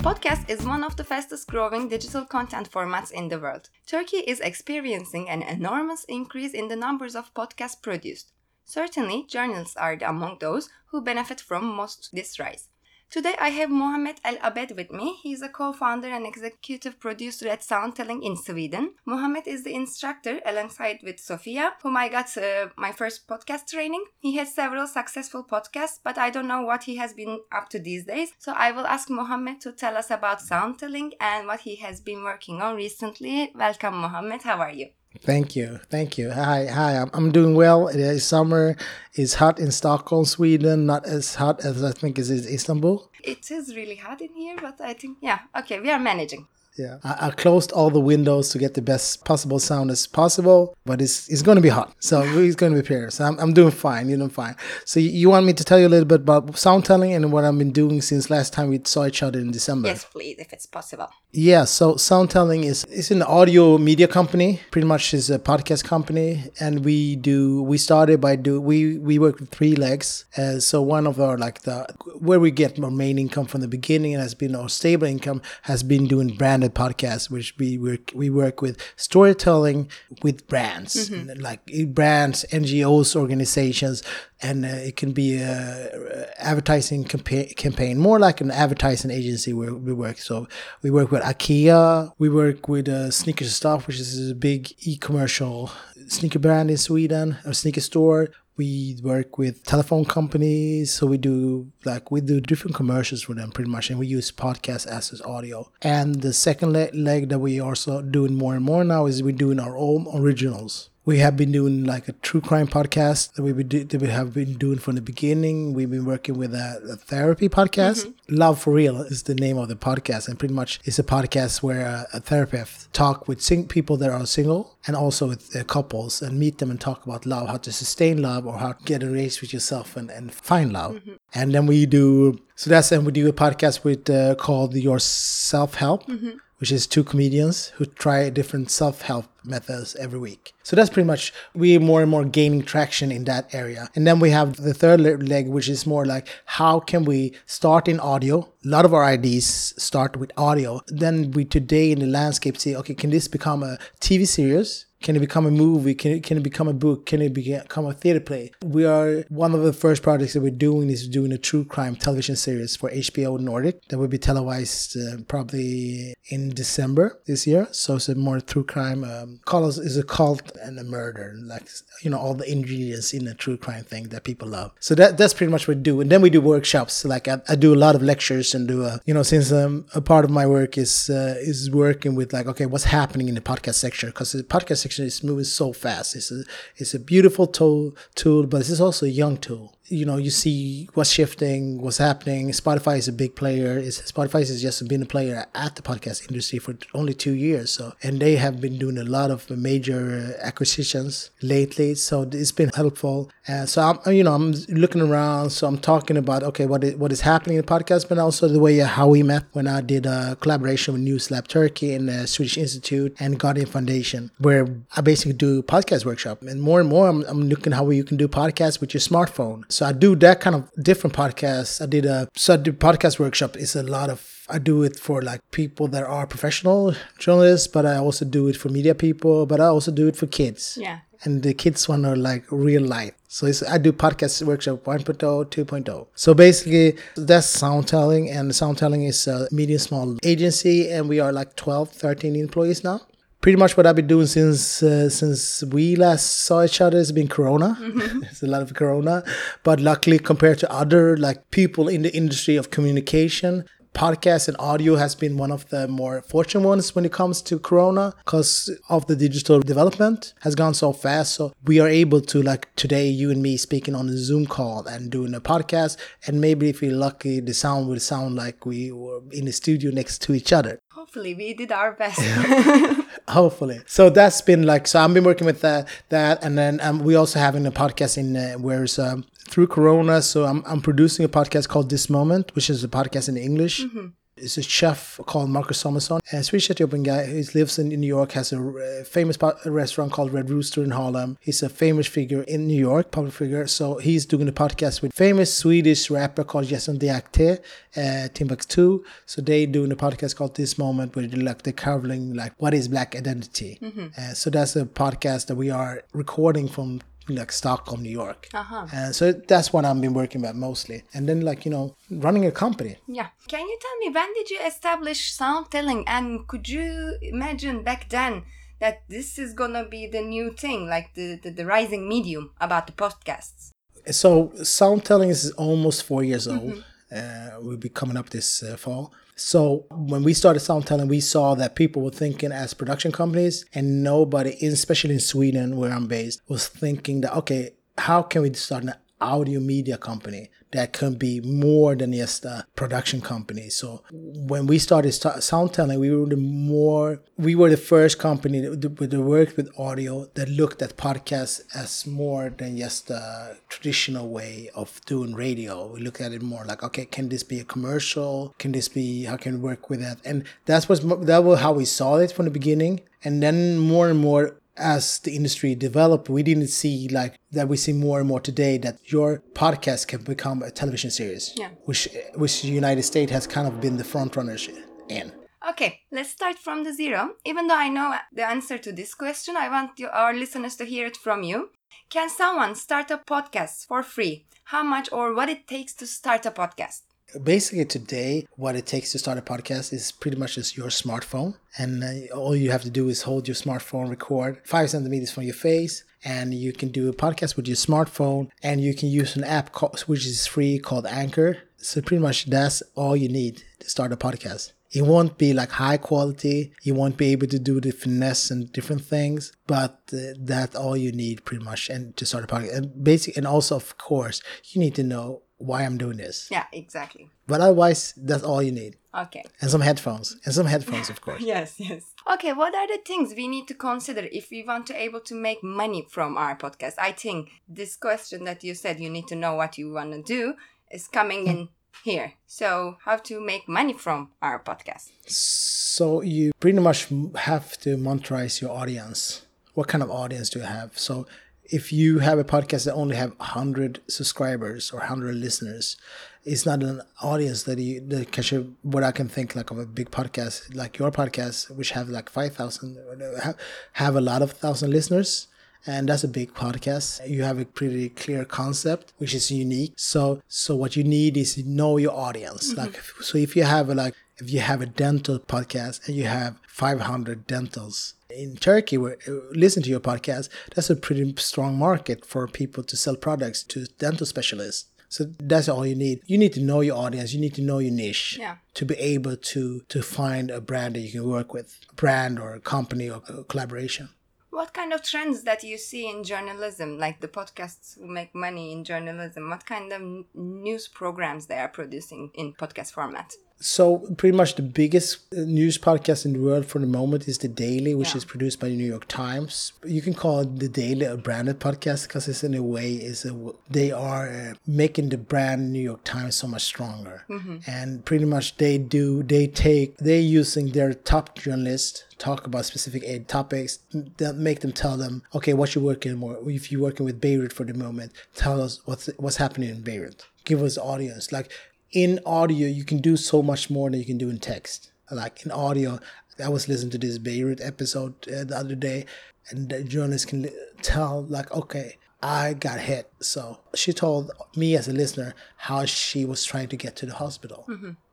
Podcast is one of the fastest growing digital content formats in the world. Turkey is experiencing an enormous increase in the numbers of podcasts produced. Certainly, journalists are among those who benefit from most this rise. Today I have Mohammed El Abed with me. He is a co-founder and executive producer at Soundtelling in Sweden. Mohammed is the instructor alongside with Sofia, whom I got uh, my first podcast training. He has several successful podcasts, but I don't know what he has been up to these days. So I will ask Mohammed to tell us about Soundtelling and what he has been working on recently. Welcome Mohammed, how are you? Thank you, thank you. Hi, hi. I'm, I'm doing well. It is summer. It's hot in Stockholm, Sweden. Not as hot as I think is in Istanbul. It is really hot in here, but I think yeah. Okay, we are managing. Yeah, I, I, closed all the windows to get the best possible sound as possible, but it's it's going to be hot, so it's going to be here. So I'm, I'm doing fine, you know, fine. So you, you want me to tell you a little bit about sound telling and what I've been doing since last time we saw each other in December? Yes, please, if it's possible. Yeah, so Soundtelling is is an audio media company, pretty much is a podcast company, and we do we started by do we we work with three legs. Uh, so one of our like the where we get our main income from the beginning and has been our stable income has been doing brand podcast, which we work we work with storytelling with brands, mm-hmm. like brands, NGOs, organizations, and uh, it can be a advertising campa- campaign, more like an advertising agency where we work. So we work with IKEA, we work with uh, Sneaker Stuff, which is a big e-commercial sneaker brand in Sweden, a sneaker store we work with telephone companies so we do like we do different commercials for them pretty much and we use podcast as audio. And the second leg that we also doing more and more now is we're doing our own originals we have been doing like a true crime podcast that we, that we have been doing from the beginning. We've been working with a, a therapy podcast. Mm-hmm. Love for Real is the name of the podcast, and pretty much it's a podcast where a, a therapist talk with sing- people that are single and also with uh, couples and meet them and talk about love, how to sustain love, or how to get engaged with yourself and, and find love. Mm-hmm. And then we do so that's and we do a podcast with uh, called Your Self Help. Mm-hmm which is two comedians who try different self-help methods every week. So that's pretty much we're more and more gaining traction in that area. And then we have the third leg, which is more like how can we start in audio? A lot of our ideas start with audio. Then we today in the landscape say, okay, can this become a TV series? Can it become a movie? Can it, can it become a book? Can it become a theater play? We are one of the first projects that we're doing is doing a true crime television series for HBO Nordic that will be televised uh, probably in December this year. So it's a more true crime. Um, call is a cult and a murder, like you know all the ingredients in a true crime thing that people love. So that that's pretty much what we do. And then we do workshops. Like I, I do a lot of lectures and do a you know since um, a part of my work is uh, is working with like okay what's happening in the podcast sector because the podcast section is moving so fast. It's a it's a beautiful tool tool, but it's also a young tool you know you see what's shifting what's happening. Spotify is a big player. Is spotify has just been a player at the podcast industry for only two years so and they have been doing a lot of major acquisitions lately so it's been helpful. And so i'm you know i'm looking around so i'm talking about okay what is, what is happening in the podcast but also the way uh, how we met when i did a collaboration with news lab turkey and the swedish institute and guardian foundation where i basically do podcast workshop. And more and more i'm, I'm looking how you can do podcasts with your smartphone. so so I do that kind of different podcasts. I did a so I did podcast workshop It's a lot of I do it for like people that are professional journalists, but I also do it for media people, but I also do it for kids. Yeah. And the kids one are like real life. So I do podcast workshop 1.0, 2.0. So basically that's sound telling, and sound telling is a medium small agency and we are like 12, 13 employees now pretty much what I've been doing since uh, since we last saw each other has been Corona. Mm-hmm. it's a lot of Corona, but luckily compared to other like people in the industry of communication, podcast and audio has been one of the more fortunate ones when it comes to corona because of the digital development has gone so fast so we are able to like today you and me speaking on a zoom call and doing a podcast and maybe if we're lucky the sound will sound like we were in the studio next to each other hopefully we did our best yeah. hopefully so that's been like so i've been working with that that and then um, we also having a podcast in uh, where's um, through corona so I'm, I'm producing a podcast called this moment which is a podcast in english mm-hmm. Is a chef called Marcus Samuelsson, a Swedish Ethiopian guy who lives in New York, has a uh, famous restaurant called Red Rooster in Harlem. He's a famous figure in New York, public figure. So he's doing a podcast with famous Swedish rapper called Jason Diakité, uh, Timbuktu. So they doing a podcast called This Moment where they're like they're covering like what is black identity. Uh, so that's a podcast that we are recording from like Stockholm, New York. Uh-huh. And so that's what I've been working about mostly. And then like, you know, running a company. Yeah. Can you tell me when did you establish sound telling and could you imagine back then that this is gonna be the new thing, like the, the, the rising medium about the podcasts? So sound telling is almost four years old. Uh, we'll be coming up this uh, fall. So when we started sound telling, we saw that people were thinking as production companies, and nobody, especially in Sweden where I'm based, was thinking that okay, how can we start an audio media company that can be more than just a production company. So when we started st- Soundtelling, we were the more we were the first company that, that worked with audio that looked at podcasts as more than just a traditional way of doing radio. We look at it more like okay, can this be a commercial? Can this be how can we work with that? And that's was that was how we saw it from the beginning. And then more and more as the industry developed, we didn't see like that. We see more and more today that your podcast can become a television series, Yeah. which which the United States has kind of been the front runners in. Okay, let's start from the zero. Even though I know the answer to this question, I want you, our listeners to hear it from you. Can someone start a podcast for free? How much or what it takes to start a podcast? Basically, today, what it takes to start a podcast is pretty much just your smartphone, and uh, all you have to do is hold your smartphone, record five centimeters from your face, and you can do a podcast with your smartphone, and you can use an app called, which is free called Anchor. So pretty much that's all you need to start a podcast. It won't be like high quality. You won't be able to do the finesse and different things, but uh, that's all you need pretty much, and to start a podcast. And basic, and also of course, you need to know why I'm doing this. Yeah, exactly. But otherwise, that's all you need. Okay. And some headphones. And some headphones, of course. Yes, yes. Okay, what are the things we need to consider if we want to able to make money from our podcast? I think this question that you said you need to know what you want to do is coming in here. So, how to make money from our podcast? So you pretty much have to monetize your audience. What kind of audience do you have? So if you have a podcast that only have 100 subscribers or 100 listeners, it's not an audience that you that catch what I can think like of a big podcast like your podcast, which have like 5,000, have, have a lot of thousand listeners. And that's a big podcast. You have a pretty clear concept, which is unique. So, so what you need is to know your audience. Mm-hmm. Like, so if you have a, like, if you have a dental podcast and you have 500 dentals in Turkey where uh, listen to your podcast, that's a pretty strong market for people to sell products to dental specialists. So that's all you need. You need to know your audience. You need to know your niche Yeah. to be able to to find a brand that you can work with, a brand or a company or a collaboration. What kind of trends that you see in journalism, like the podcasts who make money in journalism? What kind of news programs they are producing in podcast format? So pretty much the biggest uh, news podcast in the world for the moment is the Daily, which Yeah. is produced by the New York Times. You can call the Daily a branded podcast because it's in a way is a they are uh, making the brand New York Times so much stronger, and pretty much they do they take they using their top journalists talk about specific aid topics that make them tell them okay what you're working more if you're working with Beirut for the moment tell us what's what's happening in Beirut give us audience like in audio you can do so much more than you can do in text. Like in audio i was listening to this beirut episode uh, the other day and the journalist can tell like okay i got hit. So she told me as a listener how she was trying to get to the hospital.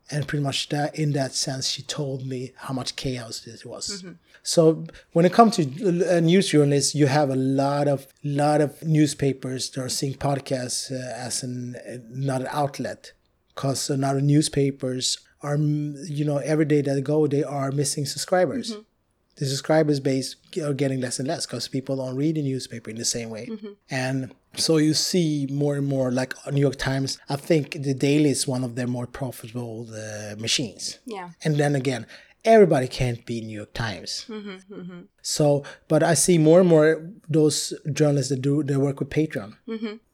And pretty much that in that sense she told me how much chaos this was. So when it comes to uh, news journalists you have a lot of lot of newspapers that are seeing podcasts uh, as an uh, not an outlet because now the newspapers are you know every day that go they are missing subscribers. Mm-hmm. The subscribers base are getting less and less because people don't read the newspaper in the same way. Mm-hmm. And so you see more and more like new york times i think the daily is one of their more profitable uh, machines. Yeah. and then again everybody can't be new york times. Mm-hmm. So but i see more and more those journalists that do their work with patreon.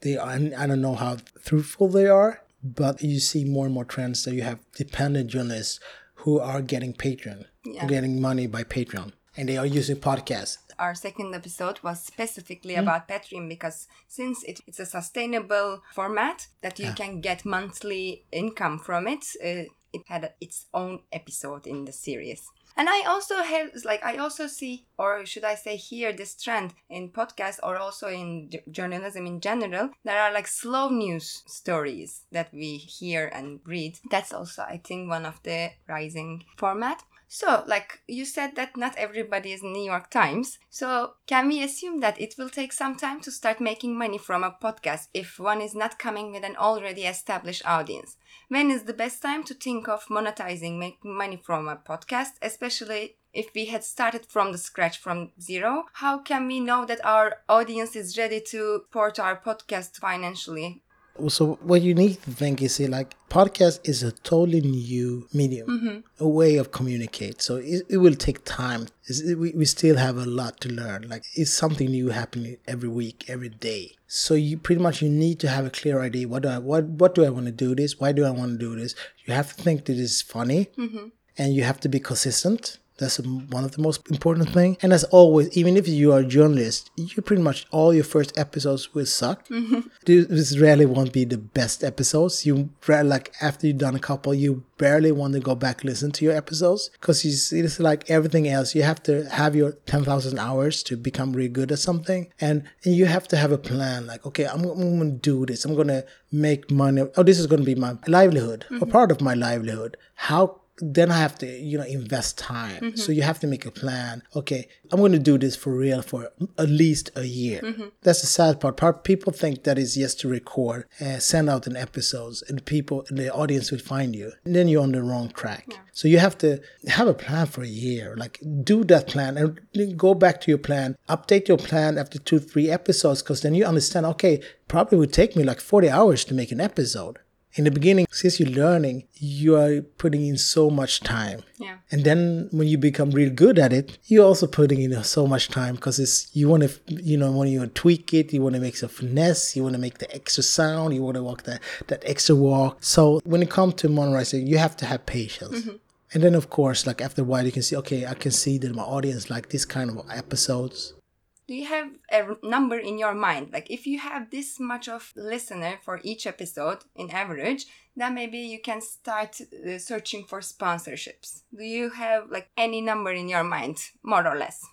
They are i don't know how truthful they are but you see more and more trends that you have dependent journalists who are getting Patreon, Yeah. getting money by Patreon, and they are using podcasts. Our second episode was specifically Mm. about Patreon because since it, it's a sustainable format that you can get monthly income from it, uh, it had its own episode in the series. And I also have, like, I also see, or should I say, hear this trend in podcasts or also in j- journalism in general. There are like slow news stories that we hear and read. That's also, I think, one of the rising format. So, like you said, that not everybody is New York Times. So, can we assume that it will take some time to start making money from a podcast if one is not coming with an already established audience? When is the best time to think of monetizing, making money from a podcast, especially if we had started from the scratch from zero? How can we know that our audience is ready to support our podcast financially? So what you need to think is see, like podcast is a totally new medium, mm-hmm. a way of communicate. So it, it will take time. It, we, we still have a lot to learn. Like it's something new happening every week, every day. So you pretty much you need to have a clear idea. What do I what what do I want to do this? Why do I want to do this? You have to think that it's funny, mm-hmm. and you have to be consistent. That's one of the most important thing. And as always, even if you are a journalist, you pretty much all your first episodes will suck. Mm-hmm. This rarely won't be the best episodes. You like after you've done a couple, you barely want to go back and listen to your episodes because it's like everything else. You have to have your ten thousand hours to become really good at something, and and you have to have a plan. Like, okay, I'm, I'm going to do this. I'm going to make money. Oh, this is going to be my livelihood or mm-hmm. part of my livelihood. How then I have to, you know, invest time. So you have to make a plan. Okay, I'm going to do this for real for at least a year. That's the sad part. Part people think that is just to record, uh, send out an episodes, and people, the audience will find you. And then you're on the wrong track. So you have to have a plan for a year. Like do that plan and go back to your plan. Update your plan after two, three episodes, because then you understand. Okay, probably would take me like 40 hours to make an episode in the beginning, since you're learning, you are putting in so much time. Yeah. And then when you become real good at it, you're also putting in so much time because it's you want to, you know, when you tweak it, you want to make some finesse, you want to make the extra sound, you want to walk that that extra walk. So when it comes to monetizing you have to have patience. Mm-hmm. And then of course, like after a while, you can see, okay, I can see that my audience like this kind of episodes. Do you have a number in your mind? Like, if you have this much of listener for each episode in average, then maybe you can start uh, searching for sponsorships. Do you have like any number in your mind, more or less?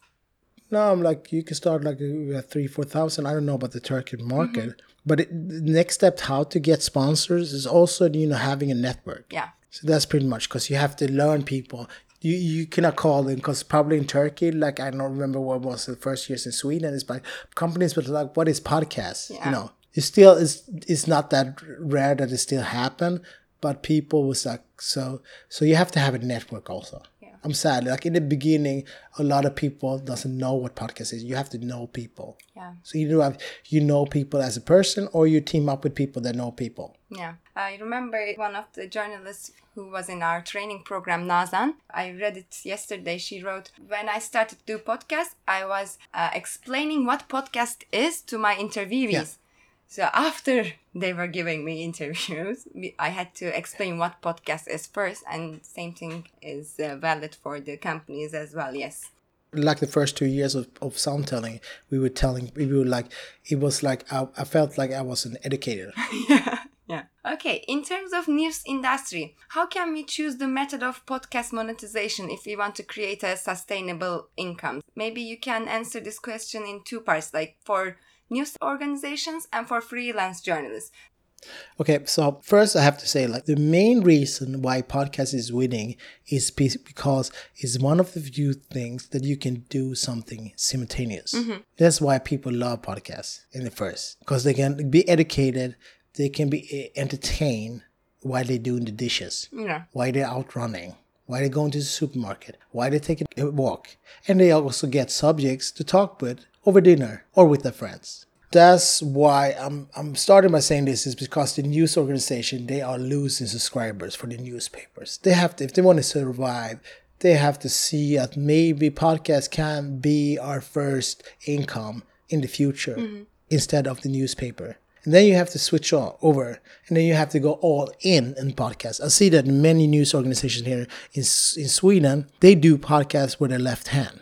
No, I'm like you can start like with three, four thousand. I don't know about the Turkey market, mm-hmm. but it, the next step, how to get sponsors, is also you know having a network. Yeah. So that's pretty much because you have to learn people. You you cannot call them because probably in Turkey, like I don't remember what was the first years in Sweden. It's like companies but like what is podcast? Yeah. You know, it's still it's it's not that rare that it still happen, but people was like so so you have to have a network also. I'm sad. Like in the beginning, a lot of people doesn't know what podcast is. You have to know people. Yeah. So you do have you know people as a person, or you team up with people that know people. Yeah. I remember one of the journalists who was in our training program, Nazan. I read it yesterday. She wrote, When I started to do podcast, I was uh, explaining what podcast is to my interviewees. Yeah. So after they were giving me interviews, I had to explain what podcast is first, and same thing is uh, valid for the companies as well. Yes. like the first two years of, of sound telling, we were telling, we were like, it was like, I, I felt like I was an educator. yeah. Yeah. Okay, in terms of news industry, how can we choose the method of podcast monetization if we want to create a sustainable income? Maybe you can answer this question in two parts, like for news organizations and for freelance journalists. Okay, so first I have to say, like, the main reason why podcast is winning is because it's one of the few things that you can do something simultaneous. That's why people love podcasts in the first, because they can be educated, they can be eh, entertained while they're doing the dishes, Yeah. while they're out running, while they're going to the supermarket, while they're taking a walk, and they also get subjects to talk with over dinner or with their friends that's why I'm I'm starting by saying this is because the news organization they are losing subscribers for the newspapers. They have to if they want to survive, they have to see that maybe podcast can be our first income in the future mm-hmm. instead of the newspaper. And then you have to switch on over, and then you have to go all in in podcasts. I see that many news organizations here in in Sweden they do podcasts with their left hand,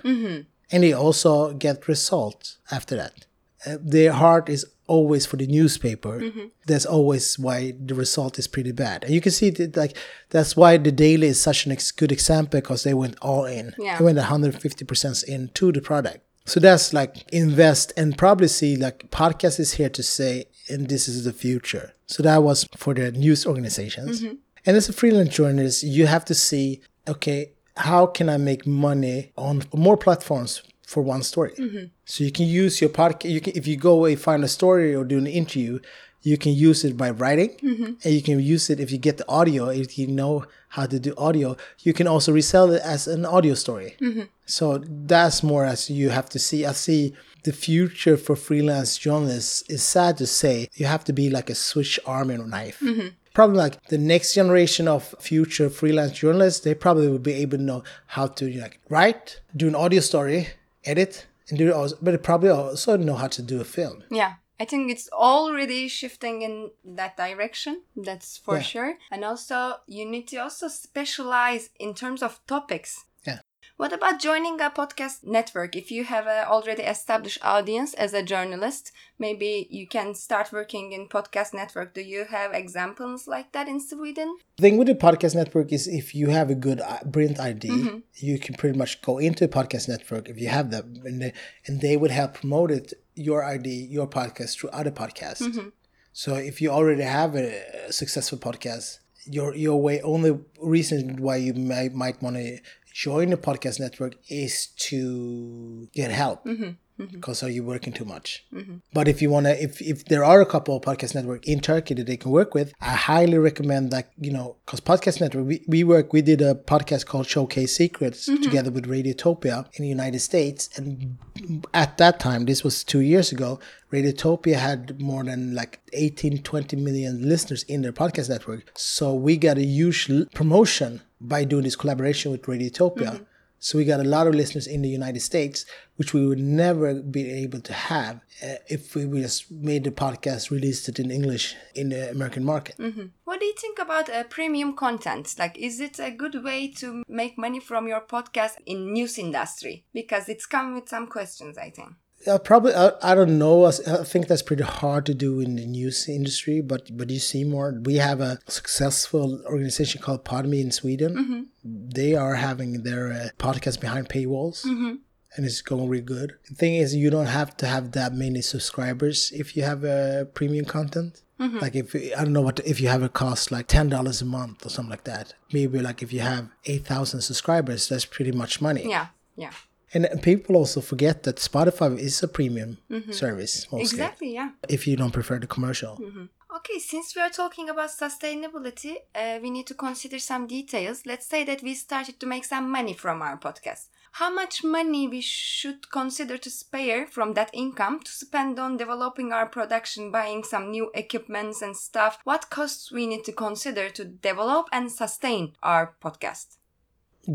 and they also get results after that. Uh, their heart is always for the newspaper. That's always why the result is pretty bad, and you can see that like that's why the Daily is such an ex- good example because they went all in. Yeah. They went 150 percent into the product. So that's like invest and probably see like podcast is here to say, and this is the future. So that was for the news organizations. Mm-hmm. And as a freelance journalist, you have to see, okay, how can I make money on more platforms for one story? Mm-hmm. So you can use your podcast. You can, if you go away find a story or do an interview, you can use it by writing, mm-hmm. and you can use it if you get the audio. If you know how to do audio, you can also resell it as an audio story. So that's more as you have to see. I see the future for freelance journalists is sad to say. You have to be like a switch arm and a knife. Mm-hmm. Probably like the next generation of future freelance journalists, they probably will be able to know how to like write, do an audio story, edit, and do it also, but they probably also know how to do a film. Yeah. I think it's already shifting in that direction. That's for Yeah. sure. And also, you need to also specialize in terms of topics. What about joining a podcast network? If you have a already established audience as a journalist, maybe you can start working in podcast network. Do you have examples like that in Sweden? The thing with the podcast network is if you have a good uh, brilliant ID, you can pretty much go into a podcast network if you have them, and they, and they would help promote it, your ID, your podcast through other podcasts. So if you already have a successful podcast, your your way only reason why you might might want to join the podcast network is to get help mm-hmm. Mm-hmm. because are you working too much? Mm-hmm. But if you want to if, if there are a couple of podcast network in turkey that they can work with i highly recommend that you know because podcast network we, we work we did a podcast called showcase secrets mm-hmm. together with radiotopia in the united states. And at that time this was two years ago radiotopia had more than like 18 20 million listeners in their podcast network. So we got a huge l- promotion by doing this collaboration with radiotopia so we got a lot of listeners in the United States, which we would never be able to have uh, if we just made the podcast, released it in English in the American market. What do you think about uh, premium content? Like, is it a good way to make money from your podcast in news industry? Because it's come with some questions, I think. Uh, probably, I, I don't know. I think that's pretty hard to do in the news industry, but but you see more. We have a successful organization called Podme in Sweden. Mm-hmm. They are having their uh, podcast behind paywalls. Mm-hmm. And it's going really good. The thing is, you don't have to have that many subscribers if you have a premium content. Mm-hmm. Like if I don't know what if you have a cost like ten dollars a month or something like that. Maybe like if you have eight thousand subscribers, that's pretty much money. Yeah, yeah. And people also forget that Spotify is a premium mm-hmm. service mostly. Exactly, yeah. If you don't prefer the commercial. Mm-hmm. Okay, since we are talking about sustainability, uh, we need to consider some details. Let's say that we started to make some money from our podcast. How much money we should consider to spare from that income to spend on developing our production, buying some new equipments and stuff? What costs we need to consider to develop and sustain our podcast?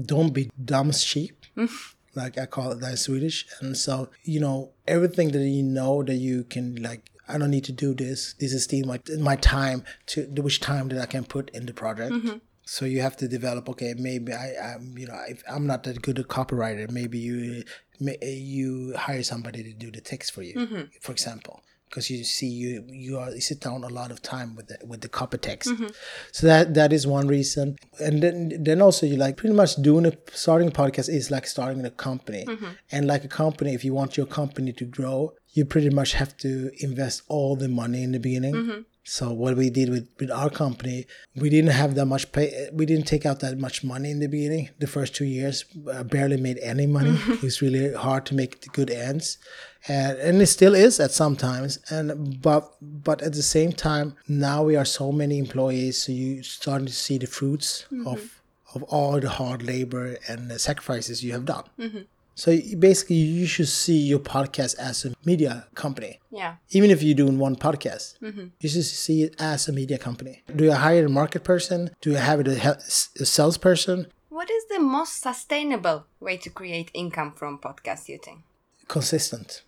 Don't be dumb cheap. Mm-hmm. Like I call it that Swedish. And so, you know, everything that you know that you can like I don't need to do this. This is still my my time to which time that I can put in the project. Mm-hmm. So you have to develop. Okay, maybe I, I'm, you know, if I'm not that good a copywriter, maybe you, may, you hire somebody to do the text for you, mm-hmm. for example, because you see you you are you sit down a lot of time with the with the copy text. Mm-hmm. So that that is one reason, and then then also you like pretty much doing a starting a podcast is like starting a company, mm-hmm. and like a company, if you want your company to grow, you pretty much have to invest all the money in the beginning. Mm-hmm. So what we did with, with our company, we didn't have that much pay. We didn't take out that much money in the beginning. The first two years, uh, barely made any money. it was really hard to make the good ends, and and it still is at some times. And but but at the same time, now we are so many employees, so you starting to see the fruits mm-hmm. of of all the hard labor and the sacrifices you have done. Mm-hmm. So basically, you should see your podcast as a media company Yeah. even if you're doing one podcast, mm-hmm. you should see it as a media company. Do you hire a market person? Do you have a, a salesperson? What is the most sustainable way to create income from podcasts, you think? Consistent,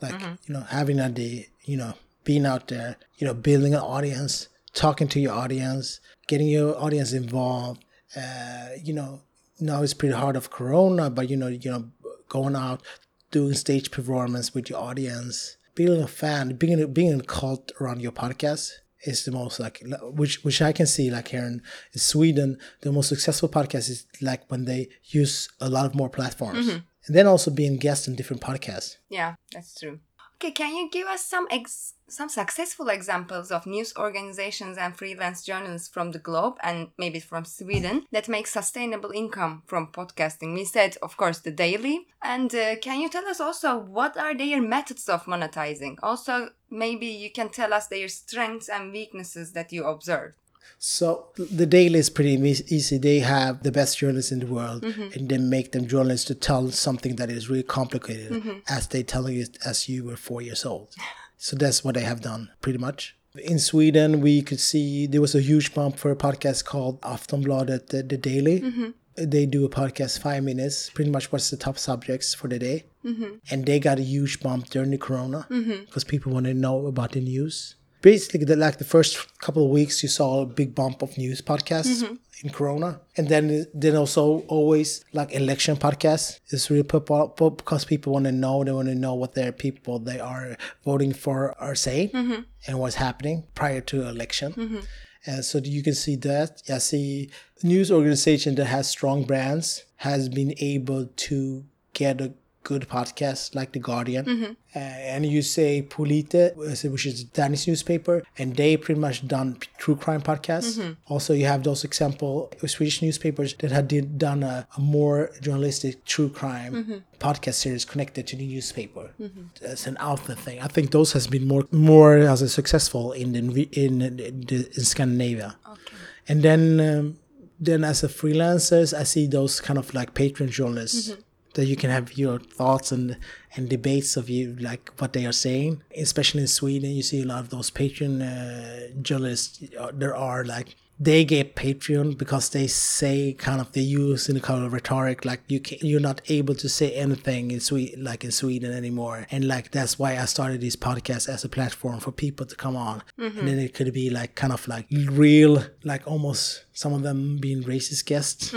like you know, having a day, you know, being out there, you know, building an audience, talking to your audience, getting your audience involved. Uh, you know, now it's pretty hard of Corona, but you know, you know, going out, doing stage performance with your audience, being a fan, being a, being a cult around your podcast is the most like which which I can see like here in Sweden the most successful podcast is like when they use a lot of more platforms Mm-hmm. And then also being guests in different podcasts. Yeah, that's true. Okay, can you give us some ex- some successful examples of news organizations and freelance journalists from the globe and maybe from Sweden that make sustainable income from podcasting? We said, of course, the daily. And uh, can you tell us also what are their methods of monetizing? Also, maybe you can tell us their strengths and weaknesses that you observed. So the daily is pretty easy. They have the best journalists in the world, mm-hmm. and they make them journalists to tell something that is really complicated, mm-hmm. as they telling it as you were four years old. So that's what they have done, pretty much. In Sweden, we could see there was a huge bump for a podcast called Aftonbladet, the, the Daily. Mm-hmm. They do a podcast five minutes, pretty much what's the top subjects for the day, and they got a huge bump during the Corona because people want to know about the news basically the, like the first couple of weeks you saw a big bump of news podcasts mm-hmm. in corona. And then then also always like election podcasts. Is really popular because people want to know they want to know what their people they are voting for are saying mm-hmm. and what's happening prior to election. Mm-hmm. And so you can see that. Yeah see news organization that has strong brands has been able to get a good podcast like The Guardian. Mm-hmm. Uh, and you say Polite, uh, which is a Danish newspaper, and they pretty much done true crime podcasts. Mm-hmm. Also, you have those example Swedish newspapers that had did, done a, a more journalistic true crime mm-hmm. podcast series connected to the newspaper. It's an alpha thing. I think those has been more more as a successful in the, in, in, in Scandinavia. Okay. And then um, then as a freelancers, I see those kind of like Patreon journalists that you can have your thoughts and and debates of you like what they are saying. Especially in Sweden, you see a lot of those Patreon uh, journalists. uh, There are like they get Patreon because they say kind of they use in the kind of rhetoric like you can, you're not able to say anything in Sweden like in Sweden anymore, and like that's why I started this podcast as a platform for people to come on, and then it could be like kind of like real like almost some of them being racist guests,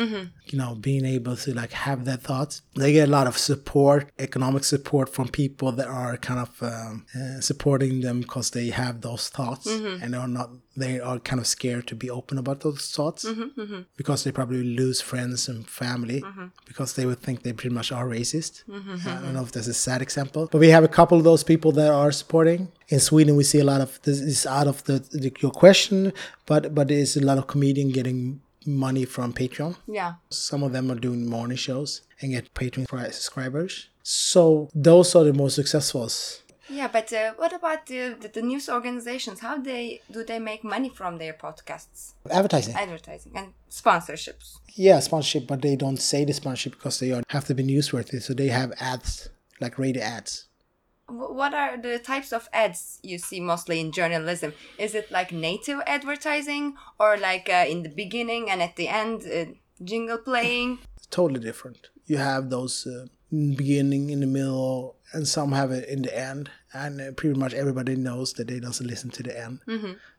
you know, being able to like have their thoughts. They get a lot of support, economic support from people that are kind of um, uh, supporting them because they have those thoughts mm-hmm. and are not. They are kind of scared to be open about those thoughts mm-hmm, mm-hmm. because they probably lose friends and family because they would think they pretty much are racist. I don't know if that's a sad example, but we have a couple of those people that are supporting. In Sweden, we see a lot of this is out of the, the your question, but but there's a lot of comedian getting money from Patreon. Yeah. Some of them are doing morning shows and get Patreon subscribers. So those are the most successful. Yeah, but uh, what about the, the, the news organizations? How they do they make money from their podcasts, Advertising. advertising, and sponsorships? Yeah, sponsorship, but they don't say the sponsorship because they are, have to be newsworthy. So they have ads, like radio ads. Wh- What are the types of ads you see mostly in journalism? Is it like native advertising or like uh, in the beginning and at the end, uh, jingle playing? Totally different. You have those uh, in the beginning, in the middle, and some have it in the end. And uh, pretty much everybody knows that they doesn't listen to the end.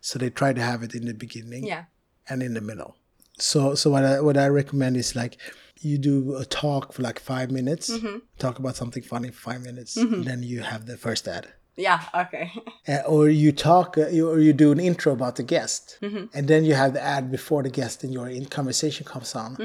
So they try to have it in the beginning. Yeah. and in the middle. So so what I what I recommend is like you do a talk for like five minutes, talk about something funny for five minutes, then you have the first ad. Yeah, okay. Uh, or you talk, uh, you, or you do an intro about the guest, and then you have the ad before the guest and your in conversation comes on,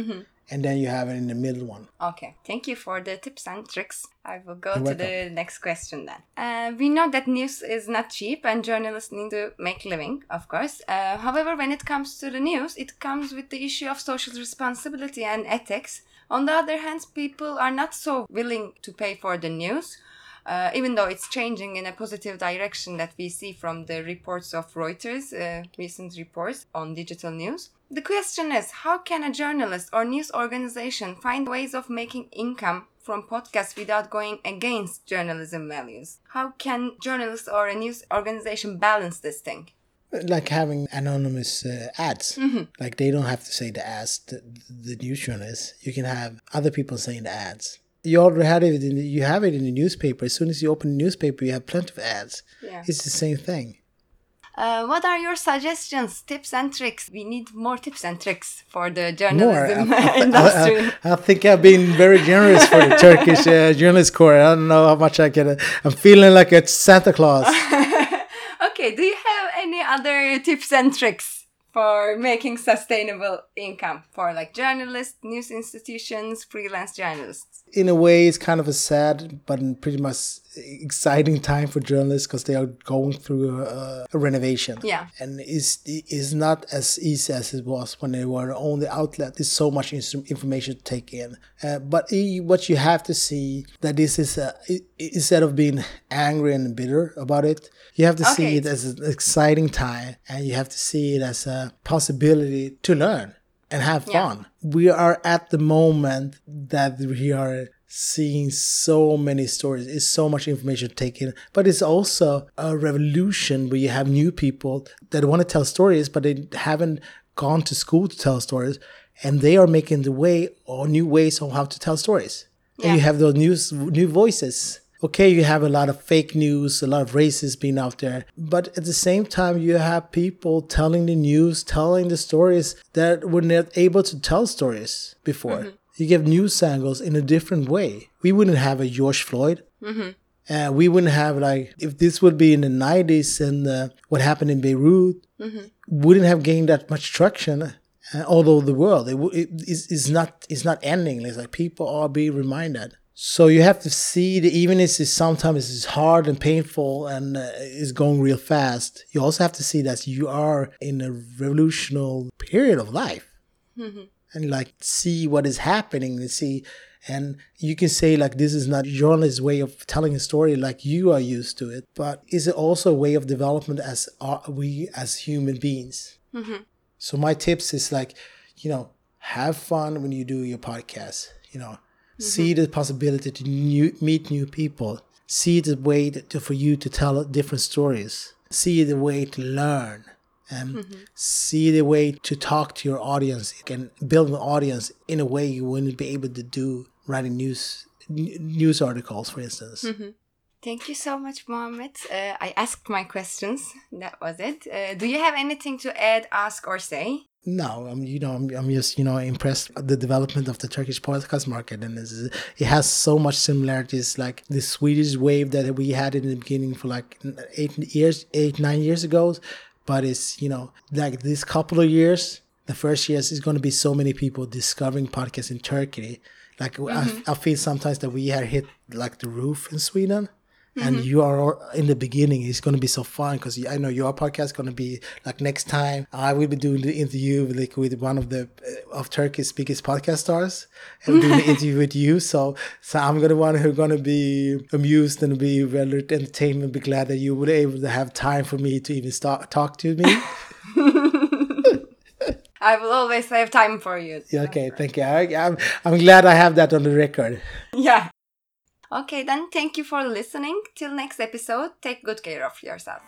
and then you have it in the middle one. Okay, thank you for the tips and tricks. I will go You're to the next question then. Uh, we know that news is not cheap and journalists need to make living, of course. Uh, however, when it comes to the news, it comes with the issue of social responsibility and ethics. On the other hand, people are not so willing to pay for the news. Uh, even though it's changing in a positive direction that we see from the reports of Reuters, uh, recent reports on digital news. The question is how can a journalist or news organization find ways of making income from podcasts without going against journalism values? How can journalists or a news organization balance this thing? Like having anonymous uh, ads, like they don't have to say the ads, the, the news journalists. You can have other people saying the ads. You already had it. In the, you have it in the newspaper. As soon as you open the newspaper, you have plenty of ads. Yeah. It's the same thing. Uh, what are your suggestions, tips and tricks? We need more tips and tricks for the journalism I, I- industry. I- I think I've been very generous for the Turkish uh, journalist corps. I don't know how much I can. Uh, I'm feeling like a Santa Claus. okay, do you have any other tips and tricks for making sustainable income for like journalists, news institutions, freelance journalists? In a way, it's kind of a sad but pretty much exciting time for journalists because they are going through a, a renovation. Yeah. and it's it's not as easy as it was when they were on the outlet. There's so much information to take in, uh, but what you have to see that this is a, instead of being angry and bitter about it, you have to see it as an exciting time, and you have to see it as a possibility to learn and have Yeah. fun. We are at the moment that we are seeing so many stories. It's so much information taken but it's also a revolution where you have new people that want to tell stories, but they haven't gone to school to tell stories, and they are making the way or new ways on how to tell stories. And you have those news new voices. Okay, you have a lot of fake news, a lot of racists being out there, but at the same time, you have people telling the news, telling the stories that were not able to tell stories before. You give news angles in a different way. We wouldn't have a George Floyd. Uh, we wouldn't have like if this would be in the 90s and uh, what happened in Beirut wouldn't have gained that much traction uh, all over the world. It, w- it is it's not it's not ending. It's like people are being reminded. So you have to see that even if it's sometimes it's hard and painful and uh, it's going real fast, you also have to see that you are in a revolutionary period of life. And like see what is happening and see. And you can say like this is not journalist's way of telling a story like you are used to it but is it also a way of development as are we as human beings? So my tips is like you know have fun when you do your podcast you know see the possibility to new, meet new people see the way to, for you to tell different stories see the way to learn and see the way to talk to your audience and build an audience in a way you wouldn't be able to do writing news news articles for instance Thank you so much, Mohammed. Uh, I asked my questions. That was it. Uh, do you have anything to add, ask, or say? No i'm you know I'm, I'm just you know impressed the development of the turkish podcast market. And is, it has so much similarities like the swedish wave that we had in the beginning for like eight years eight nine years ago. But it's you know like this couple of years the first years is going to be so many people discovering podcasts in turkey. Like I, mm-hmm. I feel sometimes that we had hit like the roof in sweden and you are in the beginning it's going to be so fun because i know your podcast is going to be like next time. I will be doing the interview with, like with one of the uh, of turkey's biggest podcast stars and doing the interview with you. So so i'm gonna one who's going to be amused and be well entertained and be glad that you were able to have time for me to even start talk to me. I will always have time for you. Yeah, okay thank you. I, I'm, I'm glad i have that on the record. Yeah. Okay, then thank you for listening. Till next episode, take good care of yourself.